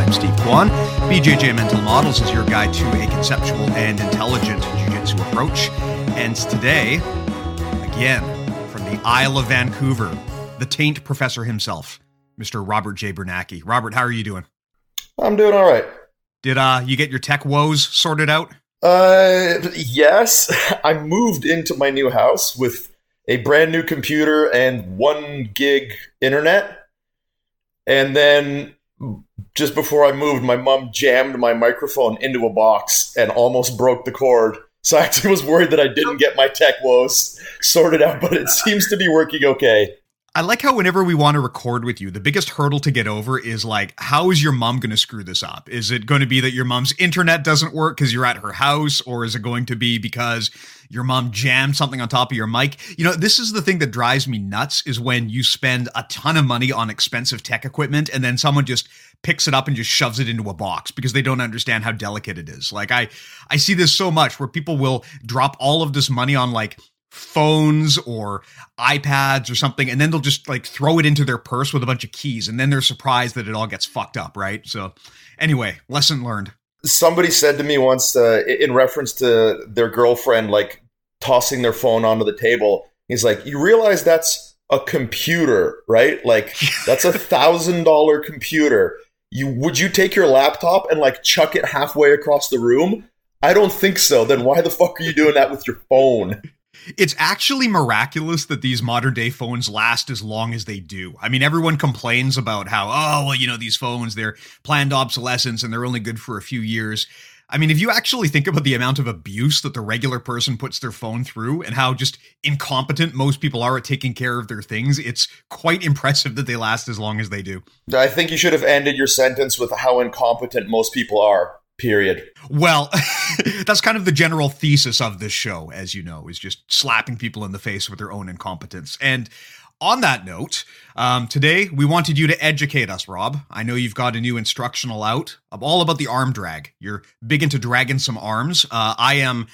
I'm Steve Kwan. BJJ Mental Models is your guide to a conceptual and intelligent jiu-jitsu approach. And today, again, from the Isle of Vancouver, the taint professor himself, Mr. Robert J. Biernacki. Robert, how are you doing? I'm doing all right. Did uh, you get your tech woes sorted out? Uh, yes. I moved into my new house with a brand new computer and one gig internet. And then just before I moved, my mom jammed my microphone into a box and almost broke the cord. So I actually was worried that I didn't get my tech woes sorted out, but it seems to be working okay. I like how whenever we want to record with you, the biggest hurdle to get over is like, how is your mom going to screw this up? Is it going to be that your mom's internet doesn't work because you're at her house, or is it going to be because your mom jammed something on top of your mic? You know, this is the thing that drives me nuts is when you spend a ton of money on expensive tech equipment and then someone just picks it up and just shoves it into a box because they don't understand how delicate it is. Like I I see this so much where people will drop all of this money on like phones or iPads or something, and then they'll just like throw it into their purse with a bunch of keys, and then they're surprised that it all gets fucked up, right? So, anyway, lesson learned. Somebody said to me once, uh, in reference to their girlfriend, like tossing their phone onto the table, he's like, "You realize that's a computer, right? Like that's a thousand dollar computer. You would you take your laptop and like chuck it halfway across the room?" I don't think so. Then why the fuck are you doing that with your phone? It's actually miraculous that these modern day phones last as long as they do. I mean, everyone complains about how, oh, well, you know, these phones, they're planned obsolescence and they're only good for a few years. I mean, if you actually think about the amount of abuse that the regular person puts their phone through and how just incompetent most people are at taking care of their things, it's quite impressive that they last as long as they do. I think you should have ended your sentence with how incompetent most people are period. Well, that's kind of the general thesis of this show, as you know, is just slapping people in the face with their own incompetence. And on that note, um, today we wanted you to educate us, Rob. I know you've got a new instructional out all about the arm drag. You're big into dragging some arms. Uh, I am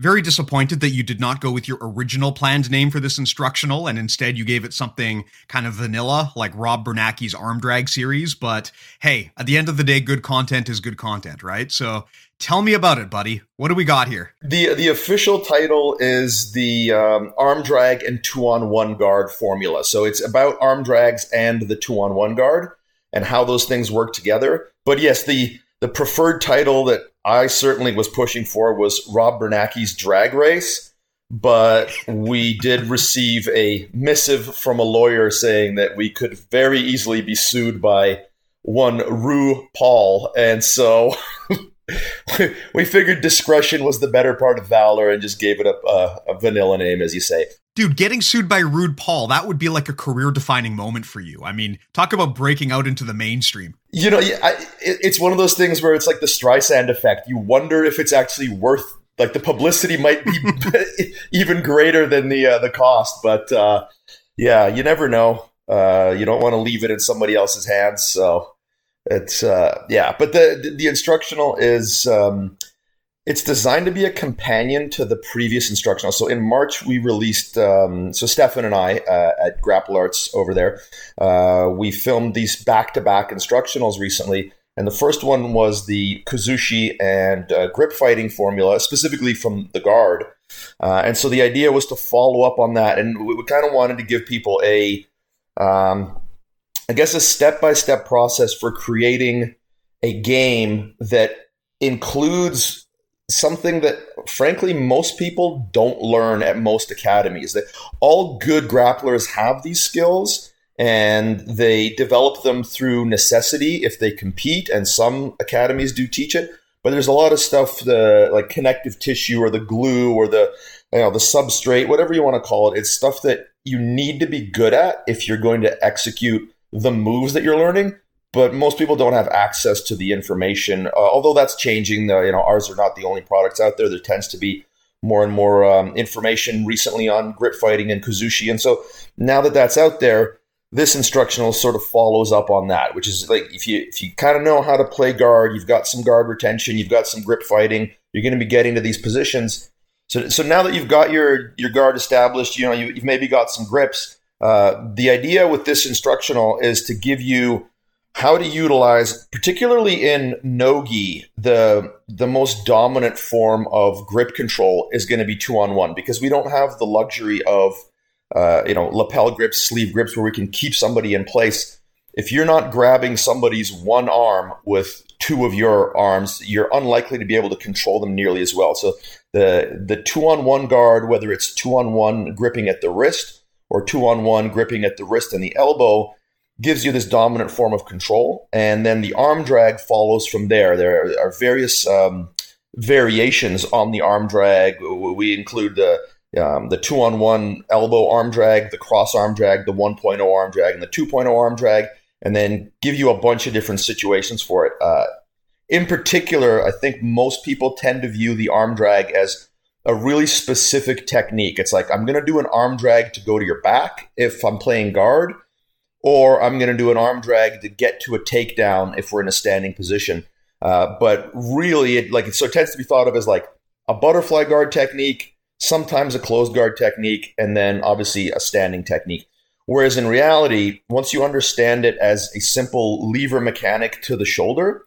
very disappointed that you did not go with your original planned name for this instructional and instead you gave it something kind of vanilla like Rob Biernacki's arm drag series. But hey, at the end of the day, good content is good content, right? So tell me about it, buddy. What do we got here? The the official title is the um, arm drag and two on one guard formula. So it's about arm drags and the two on one guard and how those things work together. But yes, the the preferred title that I certainly was pushing for was Rob Biernacki's Drag Race, but we did receive a missive from a lawyer saying that we could very easily be sued by one RuPaul, and so we figured discretion was the better part of valor and just gave it a, a, uh, a vanilla name, as you say. Dude, getting sued by RuPaul, that would be like a career defining moment for you. I mean, talk about breaking out into the mainstream. You know, I, it, it's one of those things where it's like the Streisand effect. You wonder if it's actually worth, like, the publicity might be even greater than the, uh, the cost. But uh, yeah, you never know. Uh, you don't want to leave it in somebody else's hands. So it's, uh, yeah. But the, the instructional is. Um, it's designed to be a companion to the previous instructional. So in March, we released, um, so Stephan and I uh, at Grapplearts over there, uh, we filmed these back to back instructionals recently. And the first one was the Kazushi and uh, grip fighting formula, specifically from the guard. Uh, and so the idea was to follow up on that. And we, we kind of wanted to give people a, um, I guess, a step by step process for creating a game that includes something that frankly most people don't learn at most academies. That all good grapplers have these skills and they develop them through necessity if they compete and some academies do teach it. But there's a lot of stuff the like connective tissue or the glue or the you know the substrate whatever you want to call it. It's stuff that you need to be good at if you're going to execute the moves that you're learning but most people don't have access to the information. Uh, although that's changing. You know, ours are not the only products out there. There tends to be more and more um, information recently on grip fighting and Kazushi, and so now that that's out there, this instructional sort of follows up on that. Which is like if you if you kind of know how to play guard, you've got some guard retention, you've got some grip fighting, you're going to be getting to these positions. So, so now that you've got your your guard established, you know you, have maybe got some grips. Uh, the idea with this instructional is to give you how to utilize, particularly in nogi, the the most dominant form of grip control is going to be two on one because we don't have the luxury of uh, you know lapel grips, sleeve grips where we can keep somebody in place. If you're not grabbing somebody's one arm with two of your arms, you're unlikely to be able to control them nearly as well. So the the two on one guard, whether it's two on one gripping at the wrist or two on one gripping at the wrist and the elbow gives you this dominant form of control, and then the arm drag follows from there. There are various um, variations on the arm drag. We include the um, the two on one elbow arm drag, the cross arm drag, the 1.0 arm drag, and the 2.0 arm drag, and then give you a bunch of different situations for it. Uh, in particular, I think most people tend to view the arm drag as a really specific technique. It's like I'm going to do an arm drag to go to your back if I'm playing guard or I'm going to do an arm drag to get to a takedown if we're in a standing position. Uh, but really, it like so it tends to be thought of as like a butterfly guard technique, sometimes a closed guard technique, and then obviously a standing technique. Whereas in reality, once you understand it as a simple lever mechanic to the shoulder,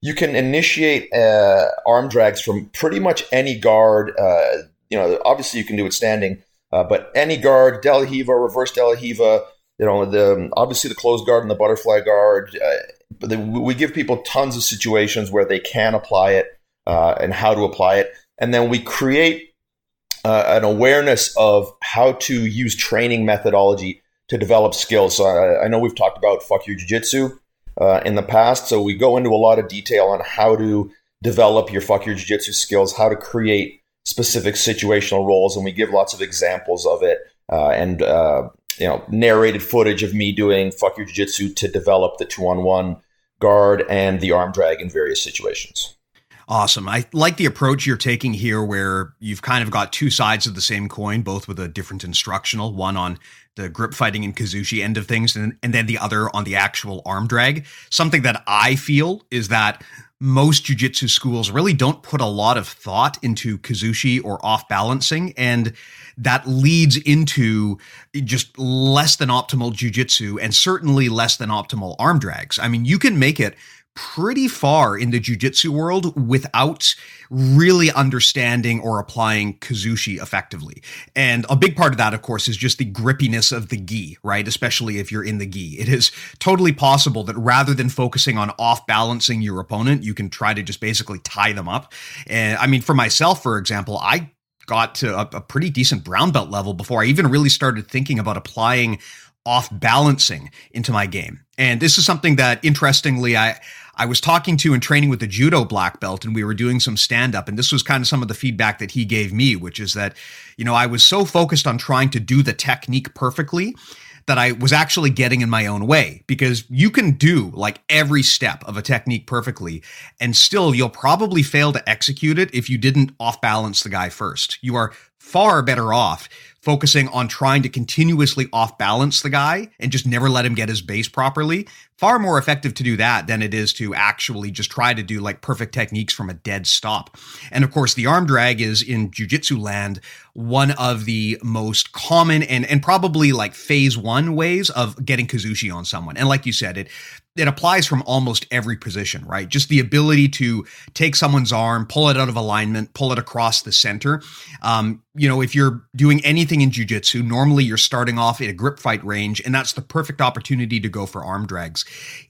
you can initiate uh, arm drags from pretty much any guard. Uh, you know, obviously you can do it standing, uh, but any guard, De La Riva, reverse De La Riva, you know, the obviously the closed guard and the butterfly guard. Uh, the, we give people tons of situations where they can apply it uh, and how to apply it, and then we create uh, an awareness of how to use training methodology to develop skills. So I, I know we've talked about fuck your jiu-jitsu uh, in the past, so we go into a lot of detail on how to develop your fuck your jiu-jitsu skills, how to create specific situational roles, and we give lots of examples of it. Uh, and uh, you know narrated footage of me doing fuck your jiu-jitsu to develop the two-on-one guard and the arm drag in various situations Awesome. I like the approach you're taking here where you've kind of got two sides of the same coin, both with a different instructional, one on the grip fighting and Kazushi end of things, and, and then the other on the actual arm drag. Something that I feel is that most jujitsu schools really don't put a lot of thought into Kazushi or off balancing. And that leads into just less than optimal jujitsu and certainly less than optimal arm drags. I mean, you can make it pretty far in the jujitsu world without really understanding or applying kazushi effectively. And a big part of that, of course, is just the grippiness of the gi, right? Especially if you're in the gi. It is totally possible that rather than focusing on off balancing your opponent, you can try to just basically tie them up. And I mean, for myself, for example, I got to a, a pretty decent brown belt level before I even really started thinking about applying off balancing into my game. And this is something that interestingly I I was talking to and training with the judo black belt and we were doing some stand up and this was kind of some of the feedback that he gave me which is that you know I was so focused on trying to do the technique perfectly that I was actually getting in my own way because you can do like every step of a technique perfectly and still you'll probably fail to execute it if you didn't off balance the guy first. You are far better off focusing on trying to continuously off balance the guy and just never let him get his base properly. Far more effective to do that than it is to actually just try to do like perfect techniques from a dead stop. And of course, the arm drag is in jujitsu land one of the most common and, and probably like phase one ways of getting Kazushi on someone. And like you said, it it applies from almost every position, right? Just the ability to take someone's arm, pull it out of alignment, pull it across the center. Um, you know, if you're doing anything in jujitsu, normally you're starting off at a grip fight range, and that's the perfect opportunity to go for arm drags.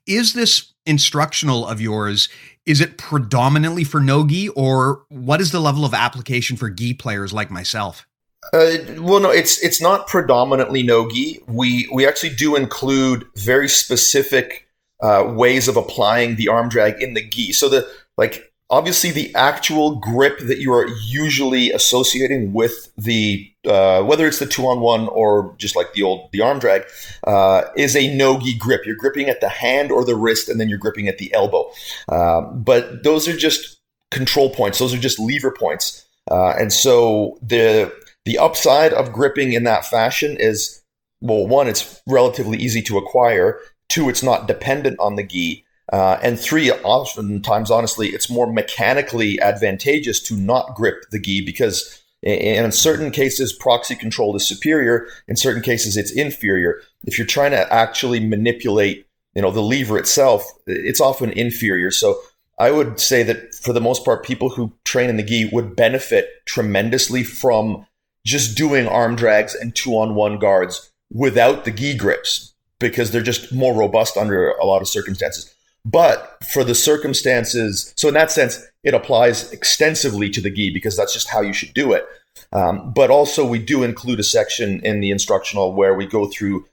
Is this instructional of yours is it predominantly for no gi or what is the level of application for gi players like myself uh, well, no, it's it's not predominantly no gi. We we actually do include very specific uh, ways of applying the arm drag in the gi. So the like obviously the actual grip that you are usually associating with the uh, whether it's the two on one or just like the old the arm drag uh, is a no gi grip. You're gripping at the hand or the wrist, and then you're gripping at the elbow. Um, but those are just control points. Those are just lever points. Uh, and so the the upside of gripping in that fashion is well, one, it's relatively easy to acquire. Two, it's not dependent on the gi. Uh, and three, oftentimes, honestly, it's more mechanically advantageous to not grip the gi because in certain cases, proxy control is superior. In certain cases, it's inferior. If you're trying to actually manipulate, you know, the lever itself, it's often inferior. So I would say that for the most part, people who train in the gi would benefit tremendously from just doing arm drags and two on one guards without the gi grips because they're just more robust under a lot of circumstances. But for the circumstances, so in that sense, it applies extensively to the gi because that's just how you should do it. Um, but also, we do include a section in the instructional where we go through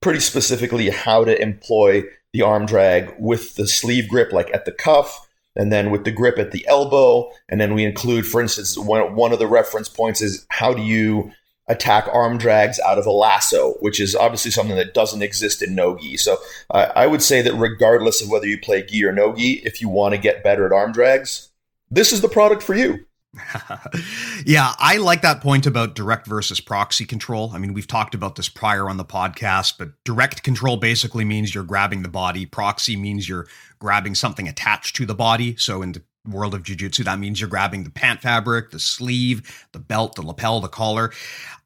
pretty specifically how to employ the arm drag with the sleeve grip, like at the cuff, and then with the grip at the elbow. And then we include, for instance, one, one of the reference points is how do you attack arm drags out of a lasso, which is obviously something that doesn't exist in no gi. So uh, I would say that regardless of whether you play gi or no gi, if you want to get better at arm drags, this is the product for you. yeah, I like that point about direct versus proxy control. I mean, we've talked about this prior on the podcast, but direct control basically means you're grabbing the body. Proxy means you're grabbing something attached to the body. So in world of jiu-jitsu. That means you're grabbing the pant fabric the sleeve the belt the lapel the collar.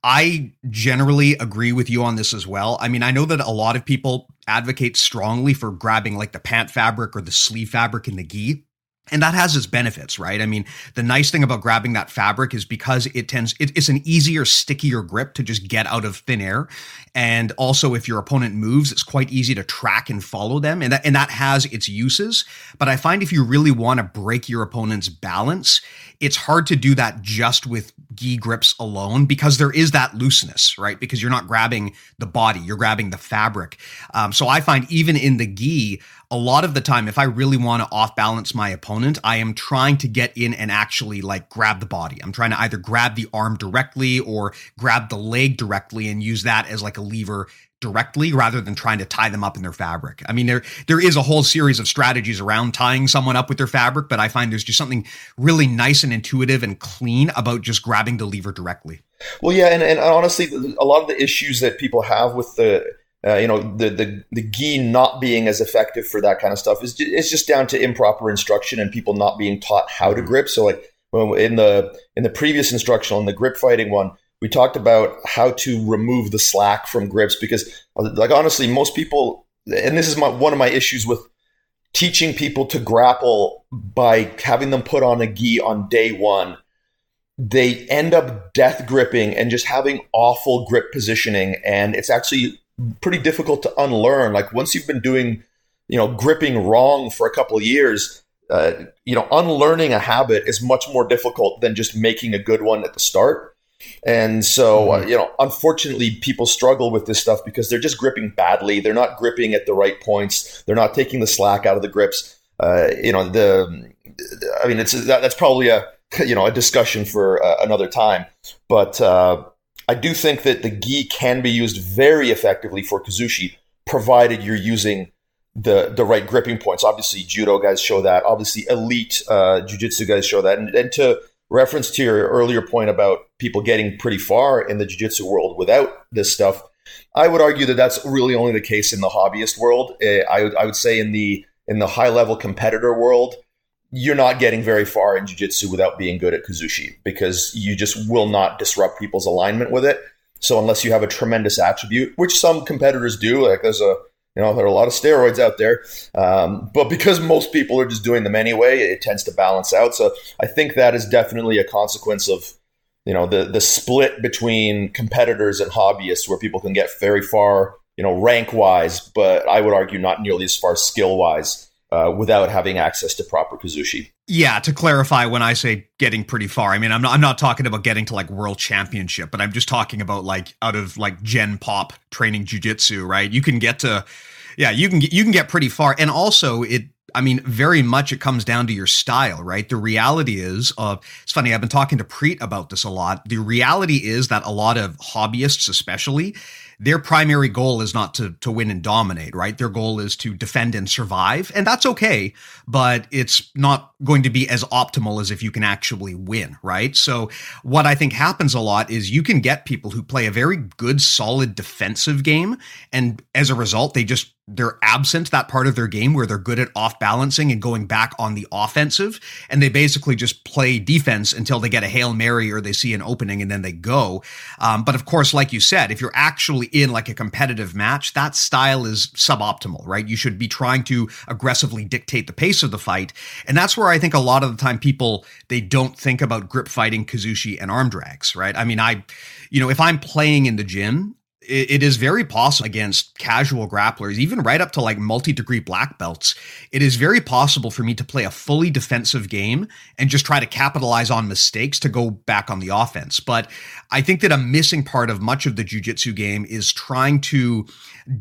I generally agree with you on this as well. I mean i know that a lot of people advocate strongly for grabbing like the pant fabric or the sleeve fabric in the gi and that has its benefits, right? I mean, the nice thing about grabbing that fabric is because it tends, it, it's an easier, stickier grip to just get out of thin air. And also, if your opponent moves, it's quite easy to track and follow them. And that, and that has its uses. But I find if you really want to break your opponent's balance, it's hard to do that just with gi grips alone because there is that looseness, right? Because you're not grabbing the body, you're grabbing the fabric. Um, so I find even in the gi, a lot of the time, if I really want to off balance my opponent, I am trying to get in and actually like grab the body. I'm trying to either grab the arm directly or grab the leg directly and use that as like a lever directly rather than trying to tie them up in their fabric. I mean, there there is a whole series of strategies around tying someone up with their fabric, but I find there's just something really nice and intuitive and clean about just grabbing the lever directly. Well, yeah, and, and honestly, a lot of the issues that people have with the uh, you know the, the the gi not being as effective for that kind of stuff is it's just down to improper instruction and people not being taught how to mm-hmm. grip. So like in the in the previous instructional in the grip fighting one, we talked about how to remove the slack from grips because like honestly, most people and this is my one of my issues with teaching people to grapple by having them put on a gi on day one they end up death gripping and just having awful grip positioning and it's actually pretty difficult to unlearn. Like once you've been doing, you know, gripping wrong for a couple years, uh, you know, unlearning a habit is much more difficult than just making a good one at the start. And so, uh, mm-hmm. uh, you know, unfortunately, people struggle with this stuff because they're just gripping badly. They're not gripping at the right points. They're not taking the slack out of the grips. Uh, you know, the, I mean, it's that, that's probably a you know a discussion for uh, another time. But uh, I do think that the gi can be used very effectively for Kazushi, provided you're using the the right gripping points. Obviously, judo guys show that. Obviously, elite uh, jujitsu guys show that. And, and to reference to your earlier point about people getting pretty far in the jujitsu world without this stuff, I would argue that that's really only the case in the hobbyist world. Uh, I would I would say in the in the high level competitor world, you're not getting very far in jiu-jitsu without being good at kazushi because you just will not disrupt people's alignment with it so unless you have a tremendous attribute which some competitors do like there's a you know there are a lot of steroids out there um, but because most people are just doing them anyway it tends to balance out. So i think that is definitely a consequence of you know the the split between competitors and hobbyists where people can get very far you know rank wise but i would argue not nearly as far skill wise uh, without having access to proper kazushi. Yeah, to clarify, when I say getting pretty far, I mean I'm not I'm not talking about getting to like world championship, but I'm just talking about like out of like Gen Pop training jujitsu, right? You can get to, yeah, you can get, you can get pretty far, and also it I mean, very much it comes down to your style, right? The reality is, uh, it's funny, I've been talking to Preet about this a lot. The reality is that a lot of hobbyists, especially, their primary goal is not to to win and dominate, right? Their goal is to defend and survive, and that's okay, but it's not going to be as optimal as if you can actually win, right? So what I think happens a lot is you can get people who play a very good solid defensive game and as a result they just they're absent that part of their game where they're good at off balancing and going back on the offensive. And they basically just play defense until they get a hail mary or they see an opening and then they go. Um, but of course like you said if you're actually in like a competitive match that style is suboptimal right? You should be trying to aggressively dictate the pace of the fight. And that's where i think a lot of the time people they don't think about grip fighting kazushi and arm drags right? I mean i you know if i'm playing in the gym it is very possible against casual grapplers, even right up to like multi degree black belts. It is very possible for me to play a fully defensive game and just try to capitalize on mistakes to go back on the offense. But I think that a missing part of much of the jujitsu game is trying to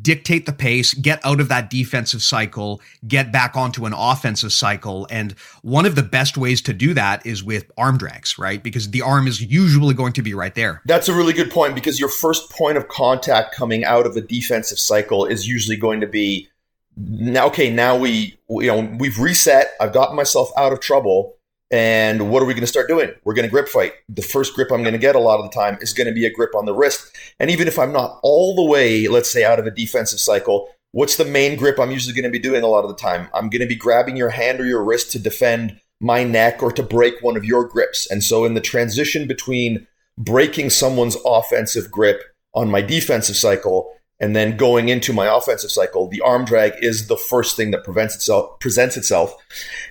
dictate the pace, get out of that defensive cycle, get back onto an offensive cycle. And one of the best ways to do that is with arm drags, right? Because the arm is usually going to be right there. That's a really good point because your first point of contact coming out of a defensive cycle is usually going to be now okay, now we you know, we've reset, I've gotten myself out of trouble and what are we going to start doing? We're going to grip fight. The first grip I'm going to get a lot of the time is going to be a grip on the wrist. And even if I'm not all the way, let's say, out of a defensive cycle, what's the main grip I'm usually going to be doing a lot of the time? I'm going to be grabbing your hand or your wrist to defend my neck or to break one of your grips. And so in the transition between breaking someone's offensive grip on my defensive cycle and then going into my offensive cycle, the arm drag is the first thing that prevents itself presents itself.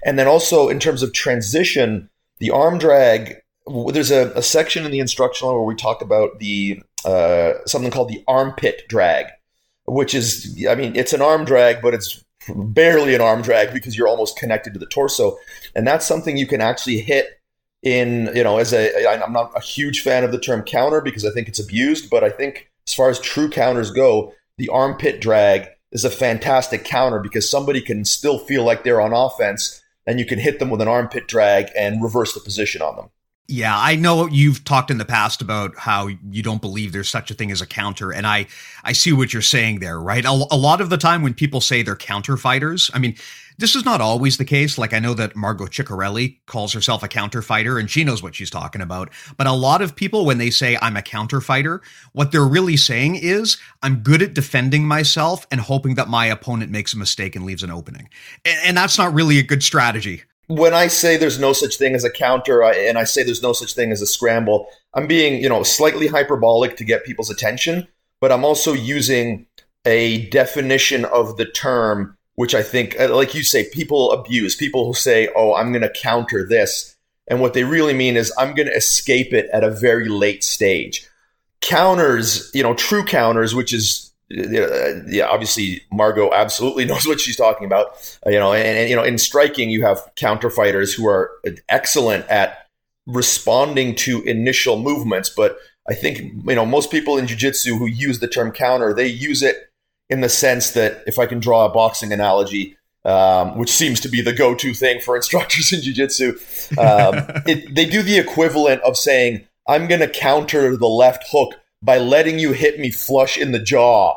And then also in terms of transition, the arm drag. There's a, a section in the instructional where we talk about the uh, something called the armpit drag, which is I mean it's an arm drag, but it's barely an arm drag because you're almost connected to the torso, and that's something you can actually hit in you know as a I'm not a huge fan of the term counter because I think it's abused, but I think as far as true counters go, the armpit drag is a fantastic counter because somebody can still feel like they're on offense and you can hit them with an armpit drag and reverse the position on them. Yeah, I know you've talked in the past about how you don't believe there's such a thing as a counter, and I I see what you're saying there, right? A, a lot of the time when people say they're counter fighters, I mean, this is not always the case. Like I know that Margot Ciccarelli calls herself a counter fighter and she knows what she's talking about. But a lot of people, when they say I'm a counter fighter, what they're really saying is I'm good at defending myself and hoping that my opponent makes a mistake and leaves an opening. And, and that's not really a good strategy. When I say there's no such thing as a counter uh, and I say there's no such thing as a scramble, I'm being, you know, slightly hyperbolic to get people's attention, but I'm also using a definition of the term which I think, uh, like you say, people abuse. People who say, oh, I'm going to counter this. And what they really mean is, I'm going to escape it at a very late stage. Counters, you know, true counters, which is, uh, yeah, obviously Margot absolutely knows what she's talking about. Uh, you know, and, and, you know, in striking, you have counter fighters who are excellent at responding to initial movements. But I think, you know, most people in jiu-jitsu who use the term counter, they use it in the sense that if I can draw a boxing analogy, um, which seems to be the go-to thing for instructors in jiu-jitsu, um, it, they do the equivalent of saying, I'm going to counter the left hook by letting you hit me flush in the jaw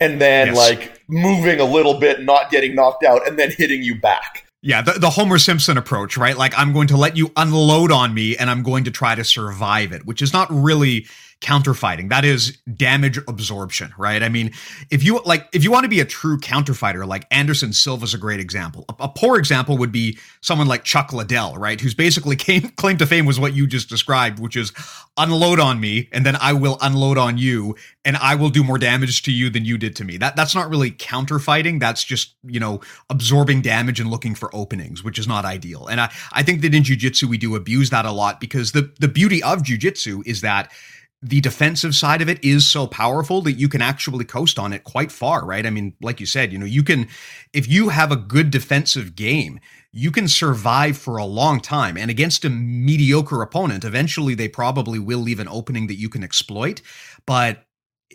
and then yes. like moving a little bit, not getting knocked out, and then hitting you back. Yeah, the, the Homer Simpson approach, right? Like, I'm going to let you unload on me and I'm going to try to survive it, which is not really counterfighting. That is damage absorption, right? I mean, if you like, if you want to be a true counterfighter, like Anderson Silva is a great example. A, a, poor example would be someone like Chuck Liddell, right? Who's basically came claim to fame was what you just described, which is unload on me and then I will unload on you and I will do more damage to you than you did to me. That that's not really counterfighting. That's just, you know, absorbing damage and looking for openings, which is not ideal. And I, I think that in jujitsu we do abuse that a lot because the the beauty of jujitsu is that the defensive side of it is so powerful that you can actually coast on it quite far, right? I mean, like you said, you know, you can, if you have a good defensive game, you can survive for a long time. And against a mediocre opponent, eventually they probably will leave an opening that you can exploit. But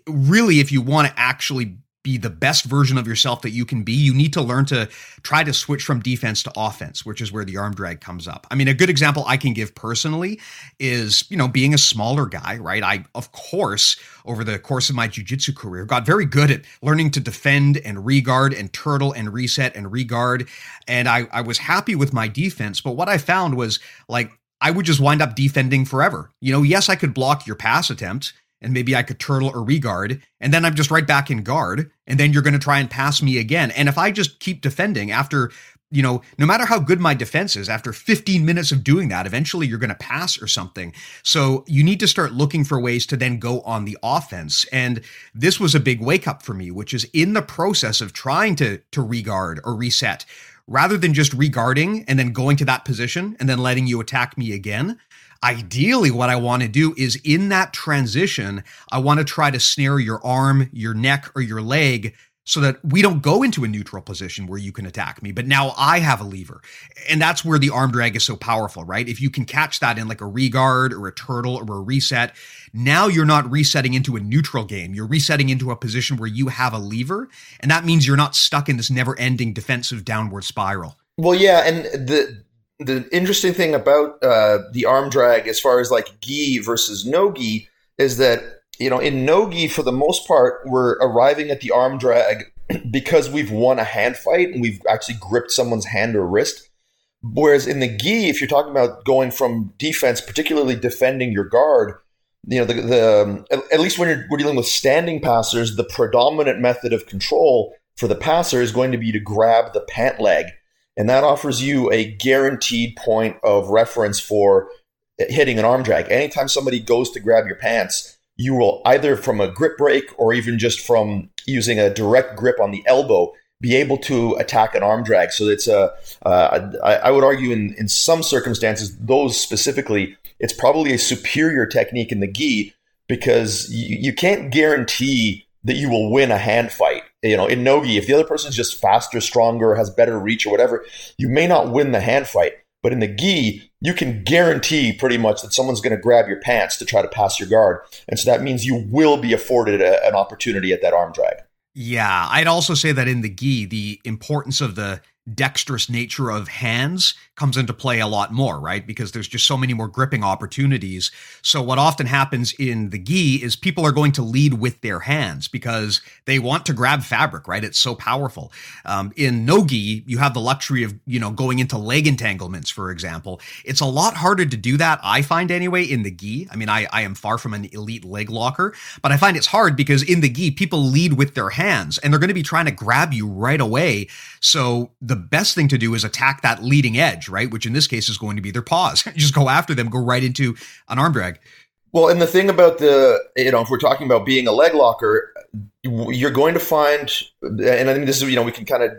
really, if you want to actually be the best version of yourself that you can be, you need to learn to try to switch from defense to offense, which is where the arm drag comes up. I mean, a good example I can give personally is, you know, being a smaller guy, right? I, of course, over the course of my jujitsu career, got very good at learning to defend and regard and turtle and reset and regard. And I, I was happy with my defense. But what I found was like, I would just wind up defending forever. You know, yes, I could block your pass attempt and maybe I could turtle or regard, and then I'm just right back in guard, and then you're going to try and pass me again. And if I just keep defending after, you know, no matter how good my defense is, after 15 minutes of doing that, eventually you're going to pass or something. So you need to start looking for ways to then go on the offense. And this was a big wake up for me, which is in the process of trying to to regard or reset rather than just regarding and then going to that position and then letting you attack me again, Ideally, what I want to do is in that transition, I want to try to snare your arm, your neck, or your leg so that we don't go into a neutral position where you can attack me. But now I have a lever. And that's where the arm drag is so powerful, right? If you can catch that in like a regard or a turtle or a reset, now you're not resetting into a neutral game. You're resetting into a position where you have a lever. And that means you're not stuck in this never ending defensive downward spiral. Well, yeah. And the, the interesting thing about uh, the arm drag, as far as like gi versus no gi, is that you know in no gi for the most part we're arriving at the arm drag because we've won a hand fight and we've actually gripped someone's hand or wrist. Whereas in the gi, if you're talking about going from defense, particularly defending your guard, you know the, the um, at, at least when you're we're dealing with standing passers, the predominant method of control for the passer is going to be to grab the pant leg and that offers you a guaranteed point of reference for hitting an arm drag. Anytime somebody goes to grab your pants, you will either from a grip break or even just from using a direct grip on the elbow be able to attack an arm drag. So it's a, uh, I, I would argue in, in some circumstances, those specifically, it's probably a superior technique in the gi because you, you can't guarantee that you will win a hand fight. You know, in Nogi, if the other person's just faster, stronger, has better reach or whatever, you may not win the hand fight. But in the gi, you can guarantee pretty much that someone's going to grab your pants to try to pass your guard. And so that means you will be afforded a, an opportunity at that arm drag. Yeah, I'd also say that in the gi, the importance of the dexterous nature of hands comes into play a lot more, right? Because there's just so many more gripping opportunities. So what often happens in the gi is people are going to lead with their hands because they want to grab fabric, right? It's so powerful. Um, in no gi, you have the luxury of, you know, going into leg entanglements, for example. It's a lot harder to do that, I find anyway, in the gi. I mean, I, I am far from an elite leg locker, but I find it's hard because in the gi, people lead with their hands and they're going to be trying to grab you right away. So the best thing to do is attack that leading edge right? Which in this case is going to be their paws. just go after them, go right into an arm drag. Well, and the thing about the, you know, if we're talking about being a leg locker, you're going to find, and I think this is, you know, we can kind of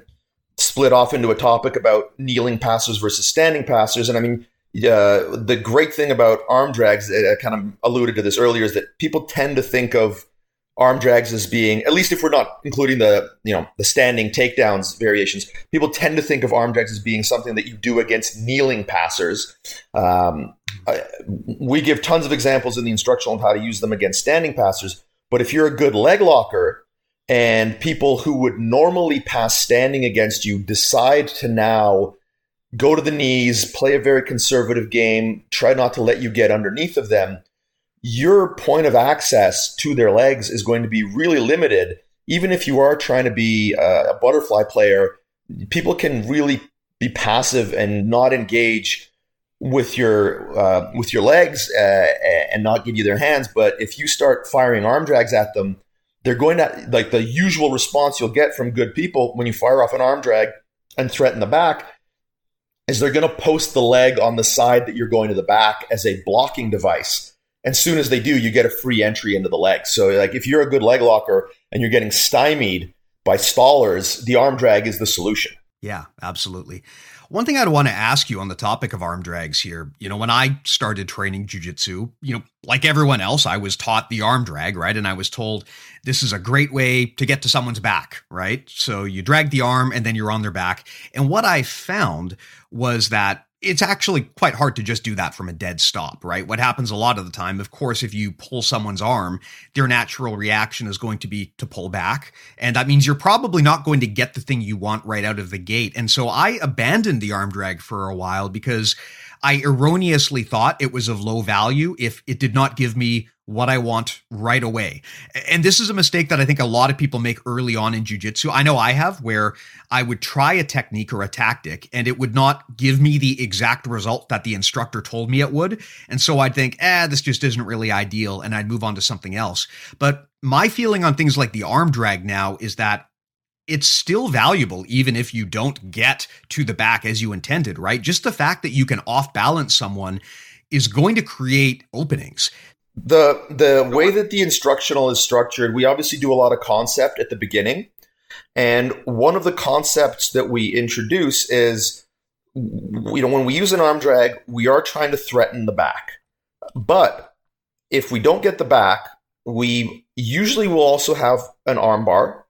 split off into a topic about kneeling passers versus standing passers. And I mean, uh, the great thing about arm drags, I kind of alluded to this earlier, is that people tend to think of arm drags as being at least if we're not including the you know the standing takedowns variations people tend to think of arm drags as being something that you do against kneeling passers. Um, I, we give tons of examples in the instructional on how to use them against standing passers but if you're a good leg locker and people who would normally pass standing against you decide to now go to the knees play a very conservative game try not to let you get underneath of them your point of access to their legs is going to be really limited. Even if you are trying to be a butterfly player, people can really be passive and not engage with your uh, with your legs uh, and not give you their hands. But if you start firing arm drags at them, they're going to like the usual response you'll get from good people when you fire off an arm drag and threaten the back is they're going to post the leg on the side that you're going to the back as a blocking device. And soon as they do, you get a free entry into the leg. So, like, if you're a good leg locker and you're getting stymied by stallers, the arm drag is the solution. Yeah, absolutely. One thing I'd want to ask you on the topic of arm drags here, you know, when I started training jujitsu, you know, like everyone else, I was taught the arm drag, right? And I was told this is a great way to get to someone's back, right? So you drag the arm and then you're on their back. And what I found was that it's actually quite hard to just do that from a dead stop, right? What happens a lot of the time, of course, if you pull someone's arm, their natural reaction is going to be to pull back. And that means you're probably not going to get the thing you want right out of the gate. And so I abandoned the arm drag for a while because I erroneously thought it was of low value if it did not give me what I want right away. And this is a mistake that I think a lot of people make early on in jujitsu. I know I have, where I would try a technique or a tactic and it would not give me the exact result that the instructor told me it would. And so I'd think, eh, this just isn't really ideal. And I'd move on to something else. But my feeling on things like the arm drag now is that it's still valuable even if you don't get to the back as you intended, right? Just the fact that you can off balance someone is going to create openings. The the way that the instructional is structured, we obviously do a lot of concept at the beginning. And one of the concepts that we introduce is you know when we use an arm drag, we are trying to threaten the back. But if we don't get the back, we usually will also have an arm bar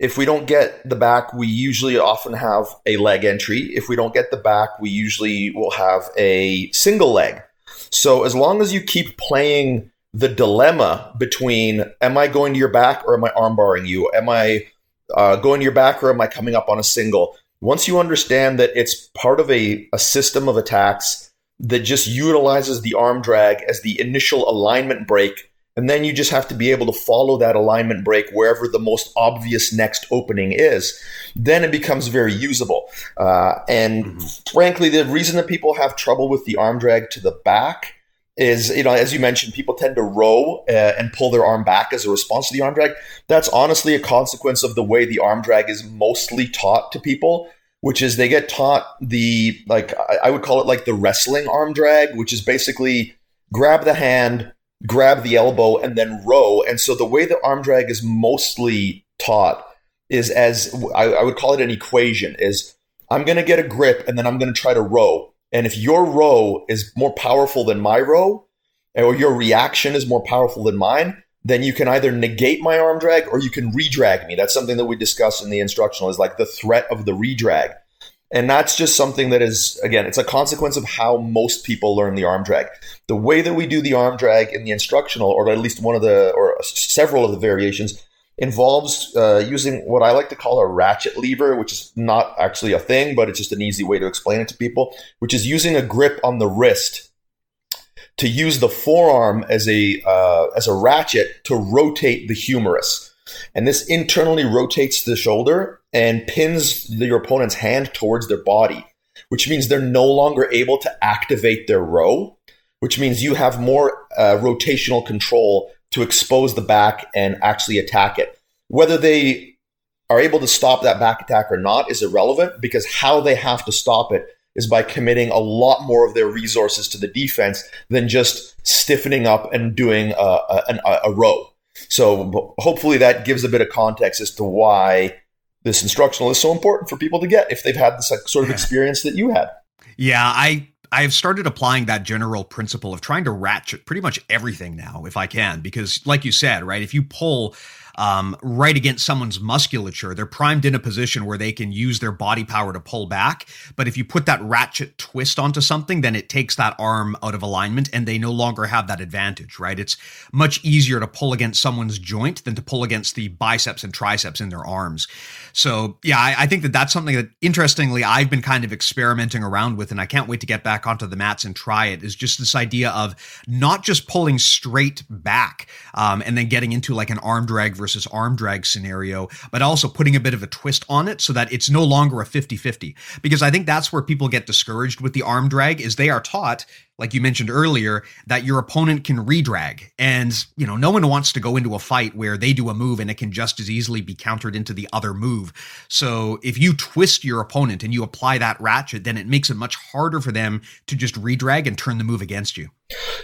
if we don't get the back, we usually often have a leg entry. If we don't get the back, we usually will have a single leg. So as long as you keep playing the dilemma between am I going to your back or am I armbarring you? Am I uh, going to your back or am I coming up on a single? Once you understand that it's part of a, a system of attacks that just utilizes the arm drag as the initial alignment break and then you just have to be able to follow that alignment break wherever the most obvious next opening is. Then it becomes very usable. Uh, and mm-hmm. frankly, the reason that people have trouble with the arm drag to the back is, you know, as you mentioned, people tend to row uh, and pull their arm back as a response to the arm drag. That's honestly a consequence of the way the arm drag is mostly taught to people which is they get taught the like I would call it like the wrestling arm drag, which is basically grab the hand, grab the elbow and then row. And so the way the arm drag is mostly taught is as I, I would call it an equation is I'm going to get a grip and then I'm going to try to row. And if your row is more powerful than my row, or your reaction is more powerful than mine, then you can either negate my arm drag or you can redrag me. That's something that we discuss in the instructional is like the threat of the redrag. And that's just something that is, again, it's a consequence of how most people learn the arm drag. The way that we do the arm drag in the instructional, or at least one of the, or several of the variations, involves uh, using what I like to call a ratchet lever, which is not actually a thing, but it's just an easy way to explain it to people, which is using a grip on the wrist to use the forearm as a uh, as a ratchet to rotate the humerus. And this internally rotates the shoulder and pins your opponent's hand towards their body, which means they're no longer able to activate their row, which means you have more uh, rotational control to expose the back and actually attack it. Whether they are able to stop that back attack or not is irrelevant because how they have to stop it is by committing a lot more of their resources to the defense than just stiffening up and doing a, a, a row. So hopefully that gives a bit of context as to why this instructional is so important for people to get if they've had this sort of experience that you had. Yeah, I I've started applying that general principle of trying to ratchet pretty much everything now if I can because like you said, right, if you pull um, right against someone's musculature. They're primed in a position where they can use their body power to pull back. But if you put that ratchet twist onto something, then it takes that arm out of alignment and they no longer have that advantage, right? It's much easier to pull against someone's joint than to pull against the biceps and triceps in their arms. So, yeah, I, I think that that's something that interestingly I've been kind of experimenting around with, and I can't wait to get back onto the mats and try it. Is just this idea of not just pulling straight back um, and then getting into like an arm drag versus arm drag scenario, but also putting a bit of a twist on it so that it's no longer a 50 50. Because I think that's where people get discouraged with the arm drag is they are taught like you mentioned earlier, that your opponent can redrag. And, you know, no one wants to go into a fight where they do a move and it can just as easily be countered into the other move. So if you twist your opponent and you apply that ratchet, then it makes it much harder for them to just redrag and turn the move against you.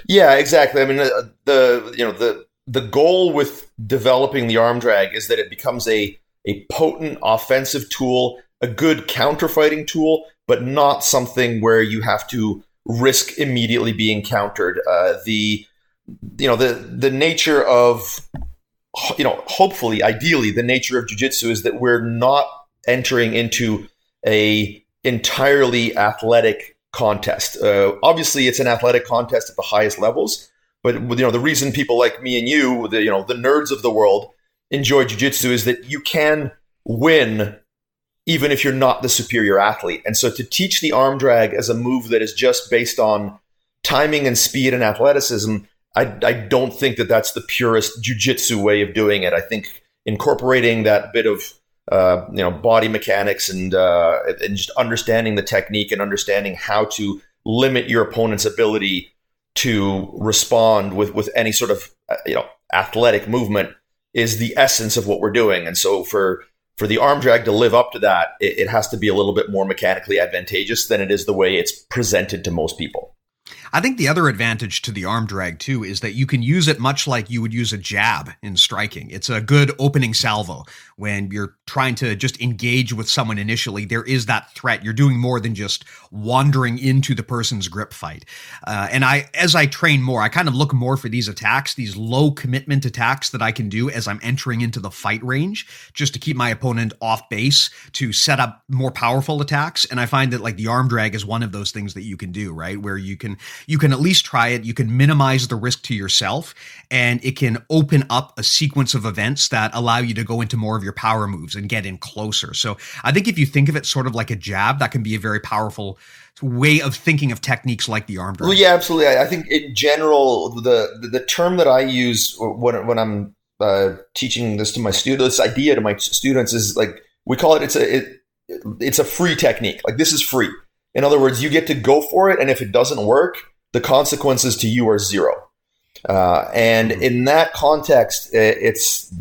Yeah, exactly. I mean, uh, the, you know, the, the goal with developing the arm drag is that it becomes a, a potent offensive tool a good counterfighting tool, but not something where you have to risk immediately being countered. Uh, the you know the the nature of you know hopefully ideally the nature of jiu-jitsu is that we're not entering into a entirely athletic contest. Uh, obviously, it's an athletic contest at the highest levels, but you know the reason people like me and you, the you know the nerds of the world, enjoy jiu-jitsu is that you can win even if you're not the superior athlete. And so to teach the arm drag as a move that is just based on timing and speed and athleticism, I, I don't think that that's the purest jujitsu way of doing it. I think incorporating that bit of uh, you know body mechanics and uh, and just understanding the technique and understanding how to limit your opponent's ability to respond with with any sort of uh, you know athletic movement is the essence of what we're doing. And so for for the arm drag to live up to that, it, it has to be a little bit more mechanically advantageous than it is the way it's presented to most people. I think the other advantage to the arm drag too is that you can use it much like you would use a jab in striking. It's a good opening salvo when you're trying to just engage with someone initially. There is that threat. You're doing more than just wandering into the person's grip fight. Uh, and I, as I train more, I kind of look more for these attacks, these low commitment attacks that I can do as I'm entering into the fight range, just to keep my opponent off base to set up more powerful attacks. And I find that like the arm drag is one of those things that you can do, right? Where you can you can at least try it. You can minimize the risk to yourself, and it can open up a sequence of events that allow you to go into more of your power moves and get in closer. So I think if you think of it sort of like a jab, that can be a very powerful way of thinking of techniques like the arm drag. Well, yeah, absolutely. I think in general, the the, the term that I use when when I'm uh, teaching this to my students, this idea to my students is like we call it. It's a it, it's a free technique. Like this is free. In other words, you get to go for it, and if it doesn't work, the consequences to you are zero. Uh, and mm-hmm. in that context, it's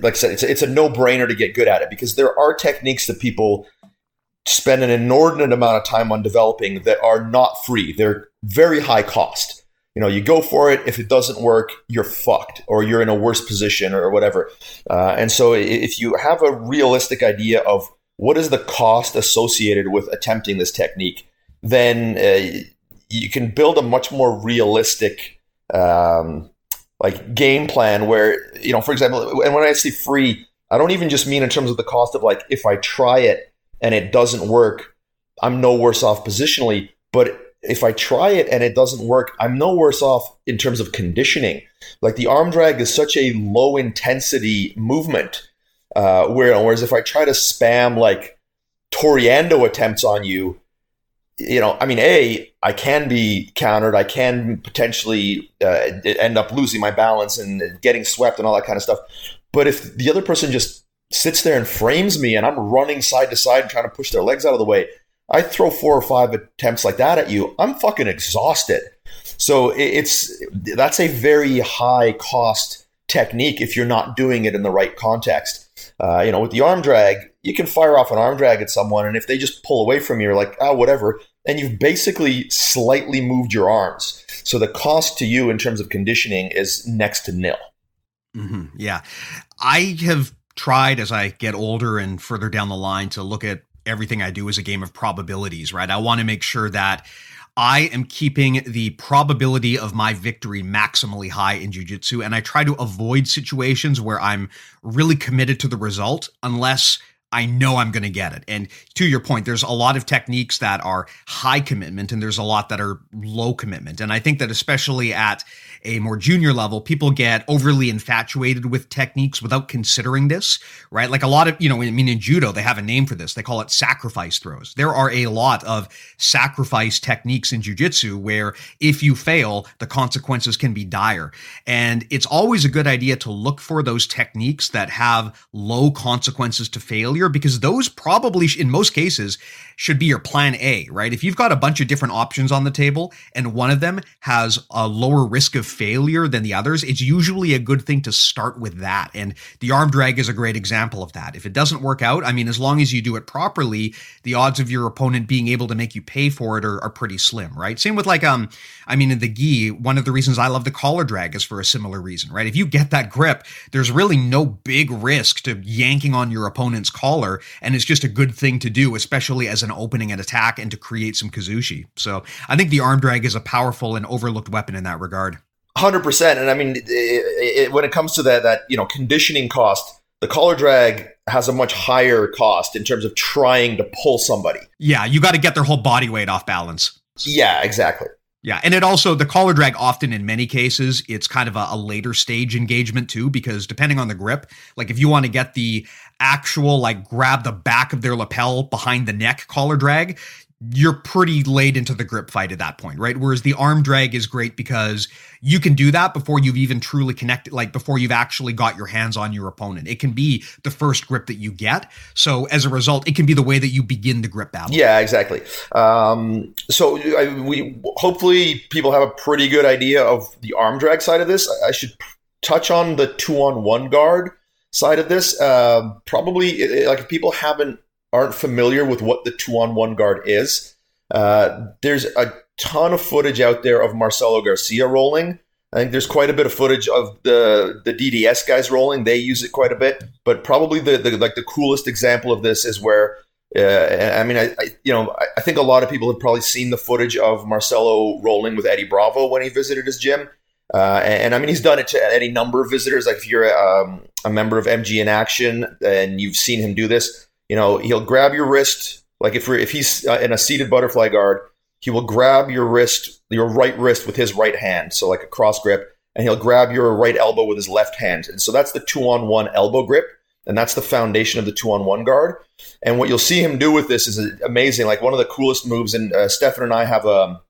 like I said, it's, it's a no brainer to get good at it because there are techniques that people spend an inordinate amount of time on developing that are not free. They're very high cost. You know, you go for it. If it doesn't work, you're fucked, or you're in a worse position, or whatever. Uh, and so, if you have a realistic idea of what is the cost associated with attempting this technique, then uh, you can build a much more realistic um, like game plan where you know for example and when i say free i don't even just mean in terms of the cost of like if i try it and it doesn't work i'm no worse off positionally. But if i try it and it doesn't work i'm no worse off in terms of conditioning. Like the arm drag is such a low intensity movement uh, where, whereas if I try to spam like Toreando attempts on you, you know, I mean, a I can be countered. I can potentially uh, end up losing my balance and getting swept and all that kind of stuff. But if the other person just sits there and frames me, and I'm running side to side trying to push their legs out of the way, I throw four or five attempts like that at you. I'm fucking exhausted. So it's that's a very high cost technique if you're not doing it in the right context. Uh, you know, with the arm drag, you can fire off an arm drag at someone, and if they just pull away from you, you're like, oh, whatever. And you've basically slightly moved your arms. So the cost to you in terms of conditioning is next to nil. Mm-hmm. Yeah. I have tried as I get older and further down the line to look at everything I do as a game of probabilities, right? I want to make sure that I am keeping the probability of my victory maximally high in jujitsu, and I try to avoid situations where I'm really committed to the result unless I know I'm going to get it. And to your point, there's a lot of techniques that are high commitment and there's a lot that are low commitment. And I think that especially at a more junior level, people get overly infatuated with techniques without considering this, right? Like a lot of, you know, I mean, in judo, they have a name for this. They call it sacrifice throws. There are a lot of sacrifice techniques in jujitsu where if you fail, the consequences can be dire. And it's always a good idea to look for those techniques that have low consequences to failure because those probably, in most cases, should be your plan A, right? If you've got a bunch of different options on the table and one of them has a lower risk of failure than the others, it's usually a good thing to start with that. And the arm drag is a great example of that. If it doesn't work out, I mean, as long as you do it properly, the odds of your opponent being able to make you pay for it are, are pretty slim, right? Same with like, um, I mean, in the gi, one of the reasons I love the collar drag is for a similar reason, right? If you get that grip, there's really no big risk to yanking on your opponent's collar and it's just a good thing to do, especially as an opening and attack and to create some kazushi. So I think the arm drag is a powerful and overlooked weapon in that regard. Hundred percent, and I mean, it, it, when it comes to that, that you know, conditioning cost, the collar drag has a much higher cost in terms of trying to pull somebody. Yeah, you got to get their whole body weight off balance. Yeah, exactly. Yeah, and it also the collar drag often in many cases it's kind of a, a, later stage engagement too because depending on the grip, like if you want to get the actual like grab the back of their lapel behind the neck collar drag, you're pretty late into the grip fight at that point, right? Whereas the arm drag is great because you can do that before you've even truly connected, like before you've actually got your hands on your opponent. It can be the first grip that you get. So as a result, it can be the way that you begin the grip battle. Yeah, exactly. Um, so I, we hopefully people have a pretty good idea of the arm drag side of this. I should touch on the two on one guard side of this. Uh, probably like if people haven't aren't familiar with what the two on one guard is, uh, there's a ton of footage out there of Marcelo Garcia rolling. I think there's quite a bit of footage of the the DDS guys rolling. They use it quite a bit, but probably the, the like the coolest example of this is where uh, I mean, I, I, you know I think a lot of people have probably seen the footage of Marcelo rolling with Eddie Bravo when he visited his gym, uh, and, and, I mean he's done it to any number of visitors. Like if you're um, a member of MGinAction and you've seen him do this, you know, he'll grab your wrist, like if if he's uh, in a seated butterfly guard, he will grab your wrist, your right wrist with his right hand, so like a cross grip, and he'll grab your right elbow with his left hand. And so that's the two on one elbow grip, and that's the foundation of the two on one guard. And what you'll see him do with this is amazing. Like one of the coolest moves, and uh, Stephan and I have a,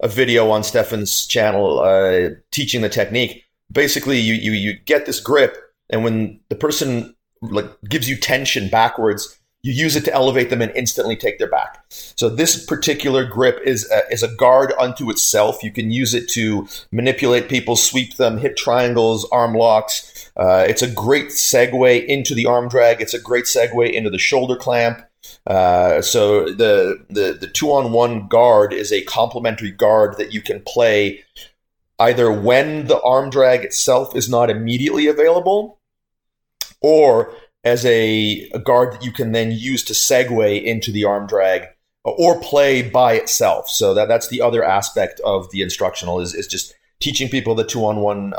a video on Stephan's channel uh, teaching the technique. Basically, you, you you get this grip, and when the person like gives you tension backwards, you use it to elevate them and instantly take their back. So this particular grip is a, is a guard unto itself. You can use it to manipulate people, sweep them, hit triangles, arm locks. Uh, it's a great segue into the arm drag. It's a great segue into the shoulder clamp. Uh, so the, the the two on one guard is a complementary guard that you can play either when the arm drag itself is not immediately available, or as a, a guard that you can then use to segue into the arm drag or play by itself. So that that's the other aspect of the instructional is is just teaching people the two on one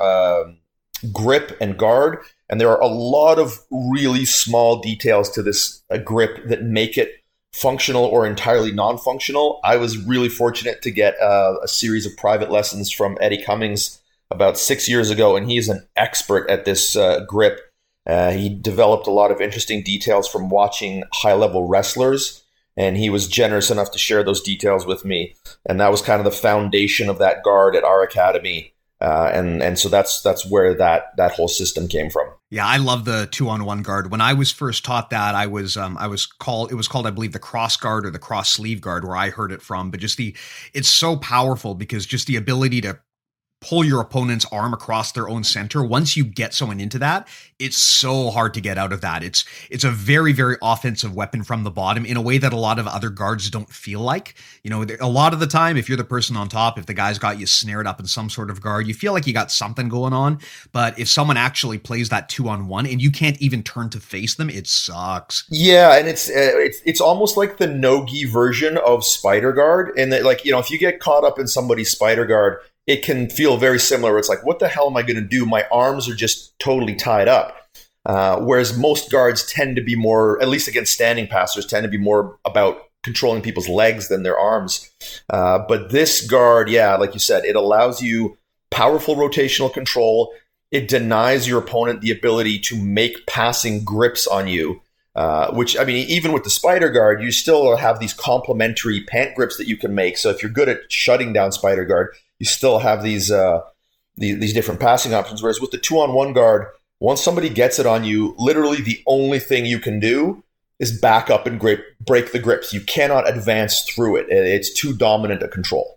grip and guard. And there are a lot of really small details to this uh, grip that make it functional or entirely non-functional. I was really fortunate to get uh, a series of private lessons from Eddie Cummings about six years ago, and he's an expert at this uh, grip uh, he developed a lot of interesting details from watching high level wrestlers, and he was generous enough to share those details with me. And that was kind of the foundation of that guard at our academy. Uh, and and so that's that's where that that whole system came from. Yeah, I love the two on one guard. When I was first taught that, I was um, I was called it was called I believe the cross guard or the cross sleeve guard where I heard it from. But just the it's so powerful because just the ability to pull your opponent's arm across their own center once you get someone into that it's so hard to get out of that. It's it's a very very offensive weapon from the bottom in a way that a lot of other guards don't feel like. You know a lot of the time if you're the person on top if the guy's got you snared up in some sort of guard you feel like you got something going on. But if someone actually plays that two on one and you can't even turn to face them it sucks. Yeah and it's uh, it's, it's almost like the nogi version of spider guard and that like you know if you get caught up in somebody's spider guard it can feel very similar. It's like, what the hell am I going to do? My arms are just totally tied up. Uh, whereas most guards tend to be more, at least against standing passers, tend to be more about controlling people's legs than their arms. Uh, but this guard, yeah, like you said, it allows you powerful rotational control. It denies your opponent the ability to make passing grips on you. Uh, which I mean, even with the spider guard, you still have these complementary pant grips that you can make. So if you're good at shutting down spider guard, you still have these uh, these, these different passing options. Whereas with the two on one guard, once somebody gets it on you, literally the only thing you can do is back up and grip, break the grips. You cannot advance through it. It's too dominant a control.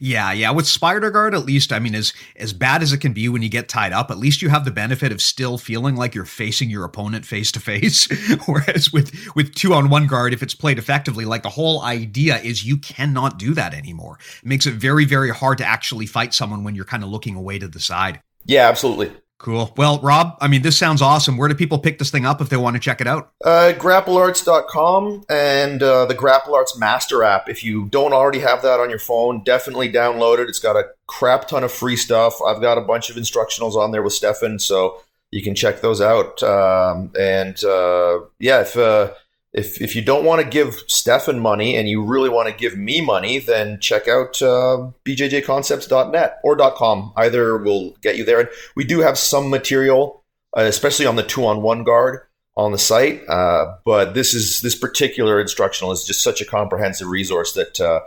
Yeah, yeah. With Spider Guard, at least, I mean, as as bad as it can be when you get tied up, at least you have the benefit of still feeling like you're facing your opponent face to face. Whereas with with two on one guard, if it's played effectively, like the whole idea is you cannot do that anymore. It makes it very, very hard to actually fight someone when you're kind of looking away to the side. Yeah, absolutely. Cool. Well, Rob, I mean, this sounds awesome. Where do people pick this thing up if they want to check it out? Uh, grapplearts.com and uh, the Grapplearts Master app. If you don't already have that on your phone, definitely download it. It's got a crap ton of free stuff. I've got a bunch of instructionals on there with Stephan, so you can check those out. Um, and uh, yeah, if uh, if if you don't want to give Stephan money and you really want to give me money, then check out uh, bjjconcepts.net or .com. Either will get you there. And we do have some material, uh, especially on the two-on-one guard on the site. Uh, but this is this particular instructional is just such a comprehensive resource that uh,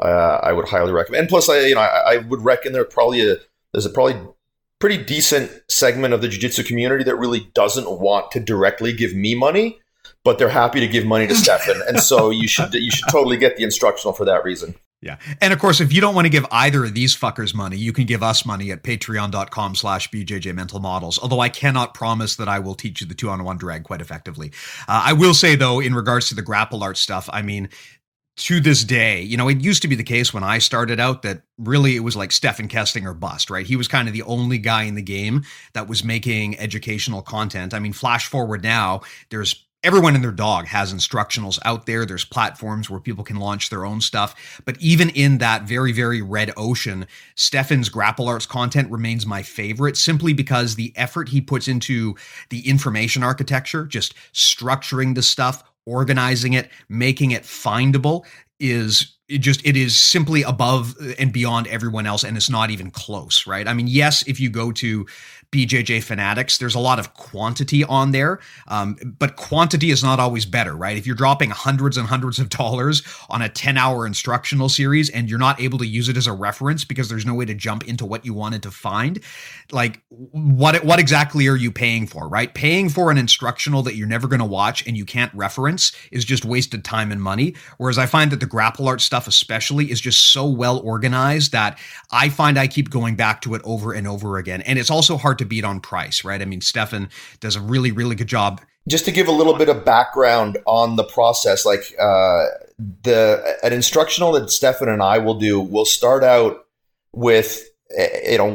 uh, I would highly recommend. And plus, I you know I, I would reckon there probably a there's a probably pretty decent segment of the jiu-jitsu community that really doesn't want to directly give me money but they're happy to give money to Stephan, and so you should you should totally get the instructional for that reason. Yeah. And of course, if you don't want to give either of these fuckers money, you can give us money at patreon.com slash BJJ mental models. Although I cannot promise that I will teach you the two on one drag quite effectively. Uh, I will say though, in regards to the grapple art stuff, I mean, to this day, you know, it used to be the case when I started out that really it was like Stephan Kesting or bust, right? He was kind of the only guy in the game that was making educational content. I mean, flash forward now, there's everyone and their dog has instructionals out there. There's platforms where people can launch their own stuff. But even in that very, very red ocean, Stephan's grapple arts content remains my favorite simply because the effort he puts into the information architecture, just structuring the stuff, organizing it, making it findable is it just it is simply above and beyond everyone else and it's not even close right i mean yes if you go to BJJ fanatics. There's a lot of quantity on there, um, but quantity is not always better, right? If you're dropping hundreds and hundreds of dollars on a 10 hour instructional series and you're not able to use it as a reference because there's no way to jump into what you wanted to find, like what what exactly are you paying for, right? Paying for an instructional that you're never going to watch and you can't reference is just wasted time and money. Whereas I find that the grapple art stuff, especially, is just so well organized that I find I keep going back to it over and over again. And it's also hard to beat on price, right? I mean, Stephan does a really, really good job. Just to give a little bit of background on the process, like uh, the an instructional that Stephan and I will do, we'll start out with, you know,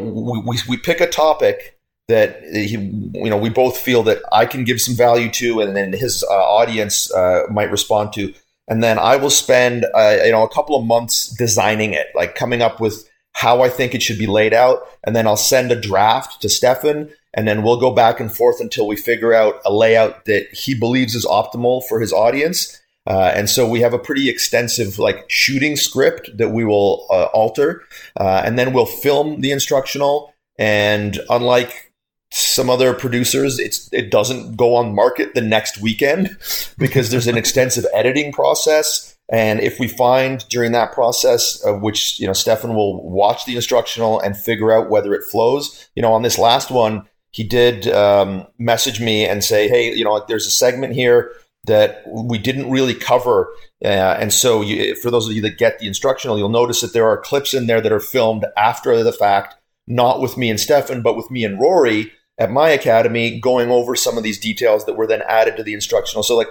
we, we pick a topic that he, you know, we both feel that I can give some value to, and then his uh, audience uh, might respond to, and then I will spend, uh, you know, a couple of months designing it, like coming up with how I think it should be laid out, and then I'll send a draft to Stephan, and then we'll go back and forth until we figure out a layout that he believes is optimal for his audience. Uh, and so we have a pretty extensive like shooting script that we will uh, alter, uh, and then we'll film the instructional. And unlike some other producers, it's it doesn't go on market the next weekend because there's an extensive editing process and if we find during that process, of which you know Stephan will watch the instructional and figure out whether it flows. You know, on this last one, he did um, message me and say, "Hey, you know, there's a segment here that we didn't really cover." Uh, and so, you, for those of you that get the instructional, you'll notice that there are clips in there that are filmed after the fact, not with me and Stephan, but with me and Rory at my academy, going over some of these details that were then added to the instructional. So, like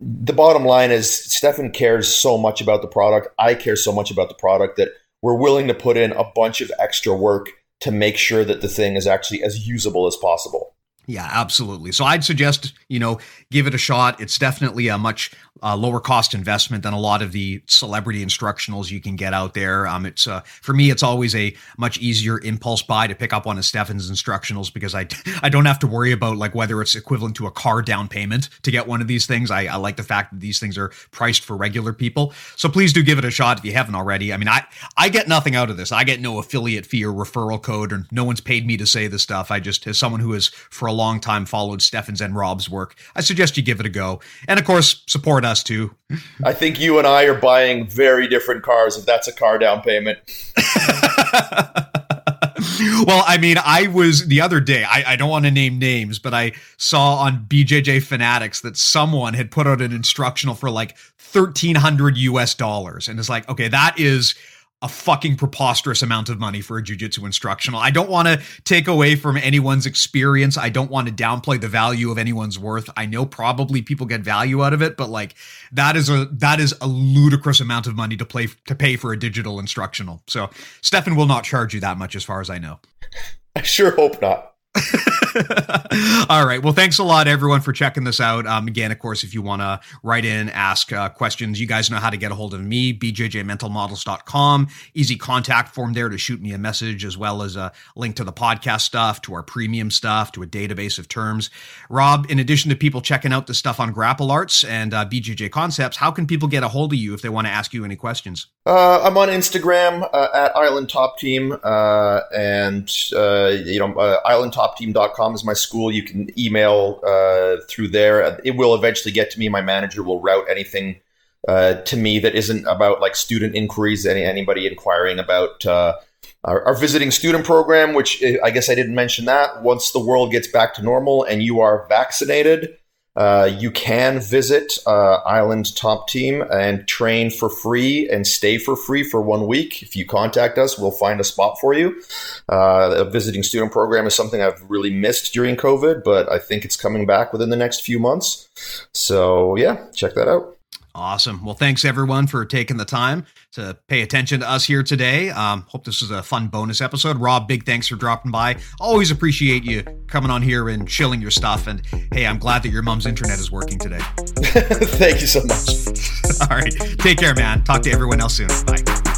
the bottom line is Stephan cares so much about the product. I care so much about the product that we're willing to put in a bunch of extra work to make sure that the thing is actually as usable as possible. Yeah, absolutely. So I'd suggest, you know, give it a shot. It's definitely a much uh, lower cost investment than a lot of the celebrity instructionals you can get out there. Um, it's uh, for me, it's always a much easier impulse buy to pick up one of Stephan's instructionals because I I don't have to worry about like whether it's equivalent to a car down payment to get one of these things. I, I like the fact that these things are priced for regular people. So please do give it a shot if you haven't already. I mean, I I get nothing out of this. I get no affiliate fee or referral code, or no one's paid me to say this stuff. I just as someone who is for a long time followed Stephan's and Rob's work, I suggest you give it a go. And of course, support us too. I think you and I are buying very different cars if that's a car down payment. well, I mean, I was the other day, I, I don't want to name names, but I saw on BJJ Fanatics that someone had put out an instructional for like 1300 US dollars. And it's like, okay, that is a fucking preposterous amount of money for a jujitsu instructional. I don't want to take away from anyone's experience. I don't want to downplay the value of anyone's worth. I know probably people get value out of it, but like that is a that is a ludicrous amount of money to play to pay for a digital instructional. So Stephan will not charge you that much as far as I know. I sure hope not. All right. Well, thanks a lot, everyone, for checking this out. Um, again, of course, if you want to write in, ask uh, questions, you guys know how to get a hold of me, bjjmentalmodels.com. Easy contact form there to shoot me a message, as well as a link to the podcast stuff, to our premium stuff, to a database of terms. Rob, in addition to people checking out the stuff on Grapplearts and uh, BJJ Concepts, how can people get a hold of you if they want to ask you any questions? Uh, I'm on Instagram uh, at Island Top Team, uh, and uh, you know, uh, islandtopteam.com is my school. You can email uh, through there. It will eventually get to me. My manager will route anything uh, to me that isn't about like student inquiries. Any anybody inquiring about uh, our, our visiting student program, which I guess I didn't mention that. Once the world gets back to normal and you are vaccinated. Uh, you can visit uh, Island Top Team and train for free and stay for free for one week. If you contact us, we'll find a spot for you. Uh, a visiting student program is something I've really missed during COVID, but I think it's coming back within the next few months. So, yeah, check that out. Awesome. Well, thanks everyone for taking the time to pay attention to us here today. Um, hope this was a fun bonus episode. Rob, big thanks for dropping by. Always appreciate you coming on here and chilling your stuff. And hey, I'm glad that your mom's internet is working today. Thank you so much. All right. Take care, man. Talk to everyone else soon. Bye.